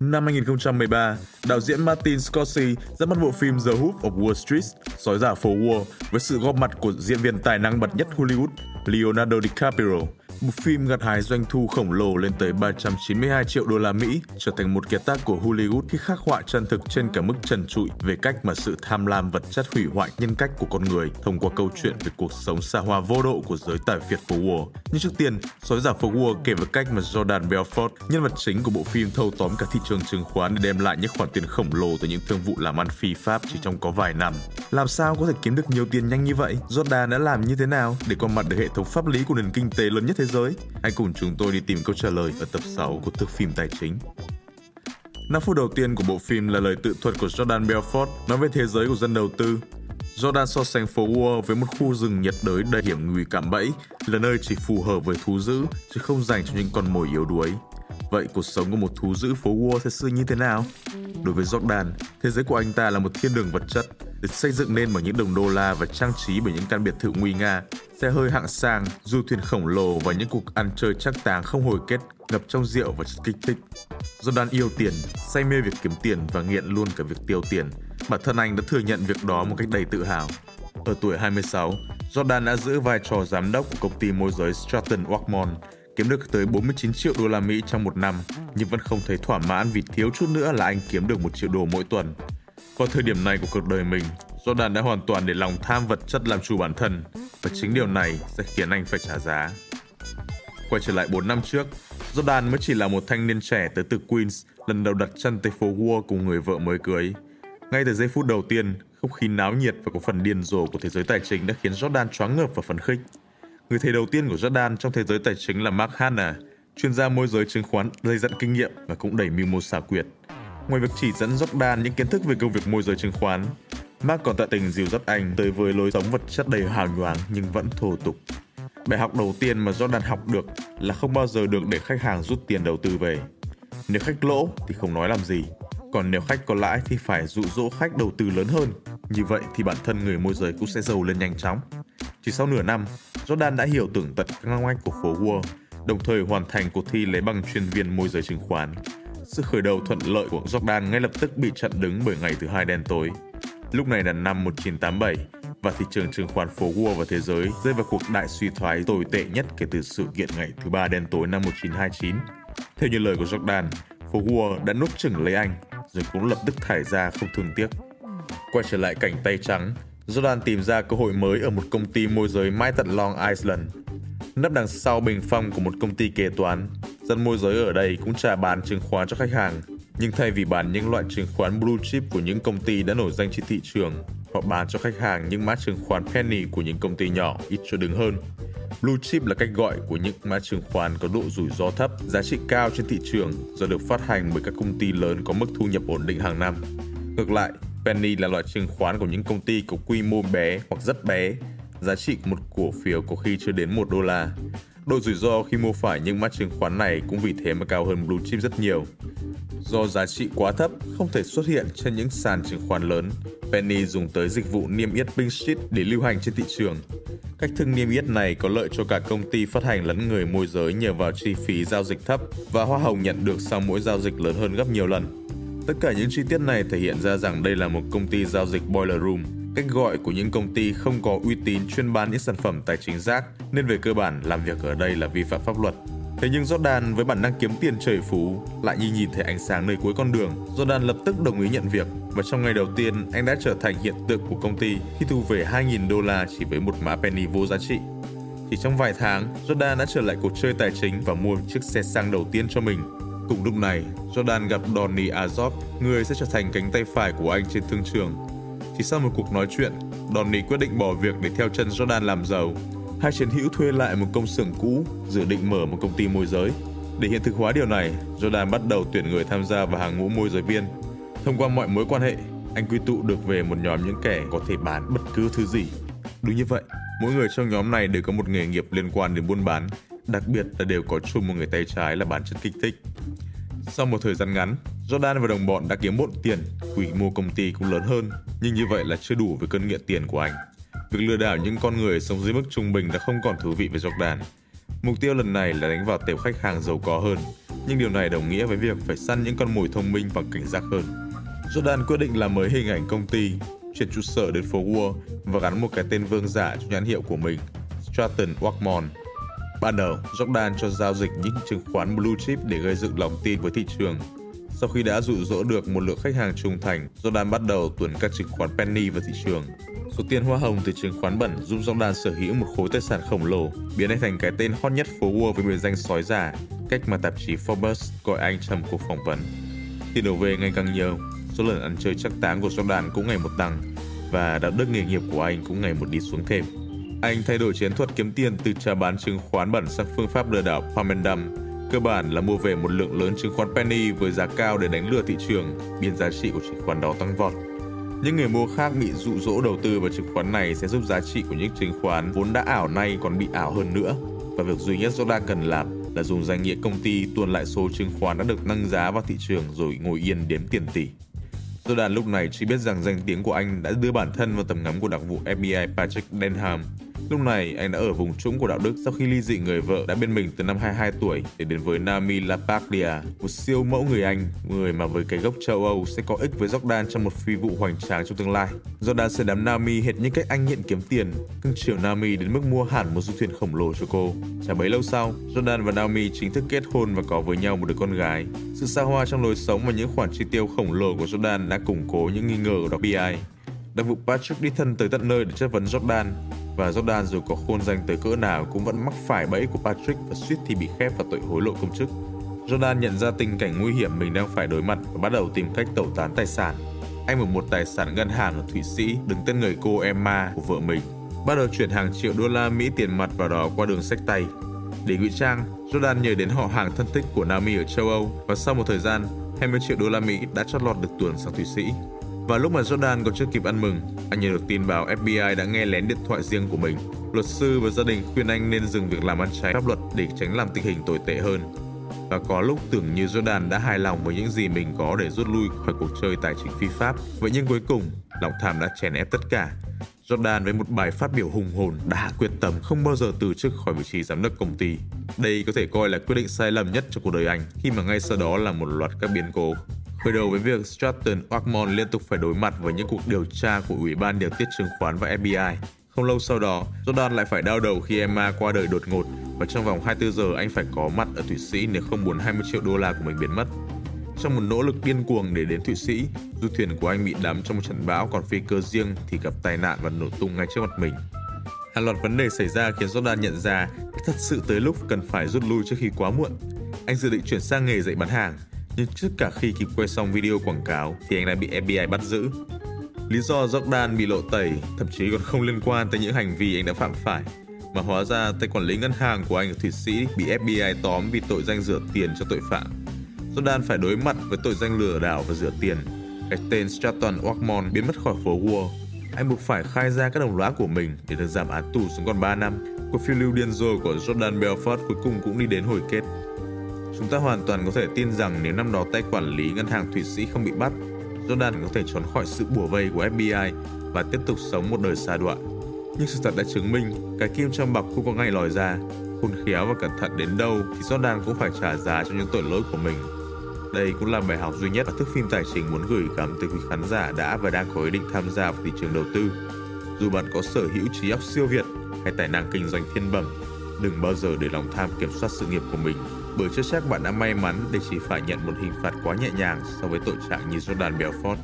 Năm 2013, đạo diễn Martin Scorsese ra mắt bộ phim The Wolf of Wall Street, sói giả phố Wall, với sự góp mặt của diễn viên tài năng bậc nhất Hollywood, Leonardo DiCaprio. Bộ phim gặt hái doanh thu khổng lồ lên tới 392 triệu đô la Mỹ, trở thành một kiệt tác của Hollywood khi khắc họa chân thực trên cả mức trần trụi về cách mà sự tham lam vật chất hủy hoại nhân cách của con người thông qua câu chuyện về cuộc sống xa hoa vô độ của giới tài phiệt phố Wall. Nhưng trước tiên, sói giả phố Wall kể về cách mà Jordan Belfort, nhân vật chính của bộ phim thâu tóm cả thị trường chứng khoán để đem lại những khoản tiền khổng lồ từ những thương vụ làm ăn phi pháp chỉ trong có vài năm. Làm sao có thể kiếm được nhiều tiền nhanh như vậy? Jordan đã làm như thế nào để có mặt được hệ thống pháp lý của nền kinh tế lớn nhất thế giới? Hãy cùng chúng tôi đi tìm câu trả lời ở tập 6 của thước phim tài chính. 5 phút đầu tiên của bộ phim là lời tự thuật của Jordan Belfort nói về thế giới của dân đầu tư. Jordan so sánh phố Wall với một khu rừng nhiệt đới đầy hiểm nguy cạm bẫy, là nơi chỉ phù hợp với thú dữ chứ không dành cho những con mồi yếu đuối. Vậy cuộc sống của một thú dữ phố Wall sẽ sự như thế nào? Đối với Jordan, thế giới của anh ta là một thiên đường vật chất, được xây dựng nên bởi những đồng đô la và trang trí bởi những căn biệt thự nguy nga, xe hơi hạng sang, du thuyền khổng lồ và những cuộc ăn chơi chắc táng không hồi kết ngập trong rượu và chất kích thích. Jordan yêu tiền, say mê việc kiếm tiền và nghiện luôn cả việc tiêu tiền. Bản thân anh đã thừa nhận việc đó một cách đầy tự hào. Ở tuổi 26, Jordan đã giữ vai trò giám đốc của công ty môi giới Stratton Oakmont, kiếm được tới 49 triệu đô la Mỹ trong một năm, nhưng vẫn không thấy thỏa mãn vì thiếu chút nữa là anh kiếm được một triệu đô mỗi tuần. Vào thời điểm này của cuộc đời mình, Jordan đã hoàn toàn để lòng tham vật chất làm chủ bản thân và chính điều này sẽ khiến anh phải trả giá. Quay trở lại 4 năm trước, Jordan mới chỉ là một thanh niên trẻ tới từ Queens, lần đầu đặt chân tới phố Wall cùng người vợ mới cưới. Ngay từ giây phút đầu tiên, không khí náo nhiệt và có phần điên rồ của thế giới tài chính đã khiến Jordan choáng ngợp và phấn khích. Người thầy đầu tiên của Jordan trong thế giới tài chính là Mark Hanna, chuyên gia môi giới chứng khoán dày dặn kinh nghiệm và cũng đầy mưu mô xảo quyệt. Ngoài việc chỉ dẫn Jordan những kiến thức về công việc môi giới chứng khoán, Mark còn tận tình dìu dắt anh tới với lối sống vật chất đầy hào nhoáng nhưng vẫn thô tục. Bài học đầu tiên mà Jordan học được là không bao giờ được để khách hàng rút tiền đầu tư về. Nếu khách lỗ thì không nói làm gì, còn nếu khách có lãi thì phải dụ dỗ khách đầu tư lớn hơn. Như vậy thì bản thân người môi giới cũng sẽ giàu lên nhanh chóng. Chỉ sau nửa năm, Jordan đã hiểu tưởng tận các ngóc ngách của phố Wall, đồng thời hoàn thành cuộc thi lấy bằng chuyên viên môi giới chứng khoán. Sự khởi đầu thuận lợi của Jordan ngay lập tức bị chặn đứng bởi ngày thứ hai đen tối. Lúc này là năm 1987 và thị trường chứng khoán phố Wall và thế giới rơi vào cuộc đại suy thoái tồi tệ nhất kể từ sự kiện ngày thứ ba đen tối năm 1929. Theo như lời của Jordan, phố Wall đã nuốt chửng lấy anh, rồi cũng lập tức thải ra không thương tiếc. Quay trở lại cảnh tay trắng, Jordan tìm ra cơ hội mới ở một công ty môi giới mãi tận Long Island. Nấp đằng sau bình phong của một công ty kế toán, dân môi giới ở đây cũng trả bán chứng khoán cho khách hàng. Nhưng thay vì bán những loại chứng khoán blue chip của những công ty đã nổi danh trên thị trường, họ bán cho khách hàng những mã chứng khoán penny của những công ty nhỏ ít cho đứng hơn. Blue chip là cách gọi của những mã chứng khoán có độ rủi ro thấp, giá trị cao trên thị trường do được phát hành bởi các công ty lớn có mức thu nhập ổn định hàng năm. Ngược lại, penny là loại chứng khoán của những công ty có quy mô bé hoặc rất bé, giá trị một cổ phiếu có khi chưa đến 1 đô la. Độ rủi ro khi mua phải những mã chứng khoán này cũng vì thế mà cao hơn blue chip rất nhiều. Do giá trị quá thấp, không thể xuất hiện trên những sàn chứng khoán lớn, Penny dùng tới dịch vụ niêm yết Pink Sheet để lưu hành trên thị trường. Cách thức niêm yết này có lợi cho cả công ty phát hành lẫn người môi giới nhờ vào chi phí giao dịch thấp và hoa hồng nhận được sau mỗi giao dịch lớn hơn gấp nhiều lần. Tất cả những chi tiết này thể hiện ra rằng đây là một công ty giao dịch boiler room, cách gọi của những công ty không có uy tín chuyên bán những sản phẩm tài chính rác, nên về cơ bản làm việc ở đây là vi phạm pháp luật. Thế nhưng Jordan với bản năng kiếm tiền trời phú lại như nhìn thấy ánh sáng nơi cuối con đường. Jordan lập tức đồng ý nhận việc và trong ngày đầu tiên anh đã trở thành hiện tượng của công ty khi thu về 2.000 đô la chỉ với một mã penny vô giá trị. Chỉ trong vài tháng, Jordan đã trở lại cuộc chơi tài chính và mua chiếc xe sang đầu tiên cho mình. Cùng lúc này, Jordan gặp Donny Azov, người sẽ trở thành cánh tay phải của anh trên thương trường. Chỉ sau một cuộc nói chuyện, Donny quyết định bỏ việc để theo chân Jordan làm giàu hai chiến hữu thuê lại một công xưởng cũ, dự định mở một công ty môi giới. Để hiện thực hóa điều này, Jordan bắt đầu tuyển người tham gia vào hàng ngũ môi giới viên. Thông qua mọi mối quan hệ, anh quy tụ được về một nhóm những kẻ có thể bán bất cứ thứ gì. Đúng như vậy, mỗi người trong nhóm này đều có một nghề nghiệp liên quan đến buôn bán, đặc biệt là đều có chung một người tay trái là bán chất kích thích. Sau một thời gian ngắn, Jordan và đồng bọn đã kiếm bộn tiền, quy mô công ty cũng lớn hơn, nhưng như vậy là chưa đủ với cơn nghiện tiền của anh. Việc lừa đảo những con người sống dưới mức trung bình đã không còn thú vị với Jordan. Mục tiêu lần này là đánh vào tệp khách hàng giàu có hơn, nhưng điều này đồng nghĩa với việc phải săn những con mồi thông minh và cảnh giác hơn. Jordan quyết định làm mới hình ảnh công ty, chuyển trụ sở đến phố Wall và gắn một cái tên vương giả cho nhãn hiệu của mình, Stratton Walkmon. Ban đầu, Jordan cho giao dịch những chứng khoán blue chip để gây dựng lòng tin với thị trường. Sau khi đã dụ dỗ được một lượng khách hàng trung thành, Jordan bắt đầu tuần các chứng khoán penny vào thị trường. Số tiền hoa hồng từ chứng khoán bẩn giúp Jordan sở hữu một khối tài sản khổng lồ, biến anh thành cái tên hot nhất phố Wall với biệt danh sói giả, cách mà tạp chí Forbes gọi anh trong cuộc phỏng vấn. Tiền đổ về ngày càng nhiều, số lần ăn chơi chắc táng của Jordan cũng ngày một tăng và đạo đức nghề nghiệp của anh cũng ngày một đi xuống thêm. Anh thay đổi chiến thuật kiếm tiền từ trà bán chứng khoán bẩn sang phương pháp lừa đảo Pamendum. Cơ bản là mua về một lượng lớn chứng khoán penny với giá cao để đánh lừa thị trường, biến giá trị của chứng khoán đó tăng vọt. Những người mua khác bị dụ dỗ đầu tư vào chứng khoán này sẽ giúp giá trị của những chứng khoán vốn đã ảo nay còn bị ảo hơn nữa. Và việc duy nhất Jordan cần làm là dùng danh nghĩa công ty tuồn lại số chứng khoán đã được nâng giá vào thị trường rồi ngồi yên đếm tiền tỷ. Jordan lúc này chỉ biết rằng danh tiếng của anh đã đưa bản thân vào tầm ngắm của đặc vụ FBI Patrick Denham Lúc này, anh đã ở vùng trũng của đạo đức sau khi ly dị người vợ đã bên mình từ năm 22 tuổi để đến với Nami Lapaglia, một siêu mẫu người Anh, người mà với cái gốc châu Âu sẽ có ích với Jordan trong một phi vụ hoành tráng trong tương lai. Jordan sẽ đám Nami hệt như cách anh nghiện kiếm tiền, cưng chiều Nami đến mức mua hẳn một du thuyền khổng lồ cho cô. Chả bấy lâu sau, Jordan và Nami chính thức kết hôn và có với nhau một đứa con gái. Sự xa hoa trong lối sống và những khoản chi tiêu khổng lồ của Jordan đã củng cố những nghi ngờ của FBI. Đặc vụ Patrick đi thân tới tận nơi để chất vấn Jordan và Jordan dù có khôn danh tới cỡ nào cũng vẫn mắc phải bẫy của Patrick và suýt thì bị khép vào tội hối lộ công chức. Jordan nhận ra tình cảnh nguy hiểm mình đang phải đối mặt và bắt đầu tìm cách tẩu tán tài sản. Anh mở một tài sản ngân hàng ở Thụy Sĩ đứng tên người cô Emma của vợ mình. Bắt đầu chuyển hàng triệu đô la Mỹ tiền mặt vào đó qua đường sách tay. Để ngụy trang, Jordan nhờ đến họ hàng thân thích của Naomi ở châu Âu và sau một thời gian, 20 triệu đô la Mỹ đã chót lọt được tuồn sang Thụy Sĩ. Và lúc mà Jordan còn chưa kịp ăn mừng, anh nhận được tin báo FBI đã nghe lén điện thoại riêng của mình. Luật sư và gia đình khuyên anh nên dừng việc làm ăn trái pháp luật để tránh làm tình hình tồi tệ hơn. Và có lúc tưởng như Jordan đã hài lòng với những gì mình có để rút lui khỏi cuộc chơi tài chính phi pháp. Vậy nhưng cuối cùng, lòng tham đã chèn ép tất cả. Jordan với một bài phát biểu hùng hồn đã quyết tâm không bao giờ từ chức khỏi vị trí giám đốc công ty. Đây có thể coi là quyết định sai lầm nhất trong cuộc đời anh khi mà ngay sau đó là một loạt các biến cố Khởi đầu với việc Stratton Oakmont liên tục phải đối mặt với những cuộc điều tra của Ủy ban điều tiết chứng khoán và FBI. Không lâu sau đó, Jordan lại phải đau đầu khi Emma qua đời đột ngột và trong vòng 24 giờ anh phải có mặt ở Thụy Sĩ nếu không muốn 20 triệu đô la của mình biến mất. Trong một nỗ lực điên cuồng để đến Thụy Sĩ, du thuyền của anh bị đắm trong một trận bão còn phi cơ riêng thì gặp tai nạn và nổ tung ngay trước mặt mình. Hàng loạt vấn đề xảy ra khiến Jordan nhận ra thật sự tới lúc cần phải rút lui trước khi quá muộn. Anh dự định chuyển sang nghề dạy bán hàng, nhưng trước cả khi kịp quay xong video quảng cáo thì anh đã bị FBI bắt giữ. Lý do Jordan bị lộ tẩy thậm chí còn không liên quan tới những hành vi anh đã phạm phải, mà hóa ra tay quản lý ngân hàng của anh ở Thụy Sĩ bị FBI tóm vì tội danh rửa tiền cho tội phạm. Jordan phải đối mặt với tội danh lừa đảo và rửa tiền. Cái tên Stratton Oakmont biến mất khỏi phố Wall. Anh buộc phải khai ra các đồng lõa của mình để được giảm án tù xuống còn 3 năm. Cuộc phiêu lưu điên rồ của Jordan Belfort cuối cùng cũng đi đến hồi kết. Chúng ta hoàn toàn có thể tin rằng nếu năm đó tay quản lý ngân hàng Thụy Sĩ không bị bắt, Jordan có thể trốn khỏi sự bùa vây của FBI và tiếp tục sống một đời xa đọa. Nhưng sự thật đã chứng minh, cái kim trong bọc không có ngày lòi ra. Khôn khéo và cẩn thận đến đâu thì Jordan cũng phải trả giá cho những tội lỗi của mình. Đây cũng là bài học duy nhất mà thức phim tài chính muốn gửi gắm tới quý khán giả đã và đang có ý định tham gia vào thị trường đầu tư. Dù bạn có sở hữu trí óc siêu việt hay tài năng kinh doanh thiên bẩm, đừng bao giờ để lòng tham kiểm soát sự nghiệp của mình bởi chưa chắc bạn đã may mắn để chỉ phải nhận một hình phạt quá nhẹ nhàng so với tội trạng như Jordan Belfort.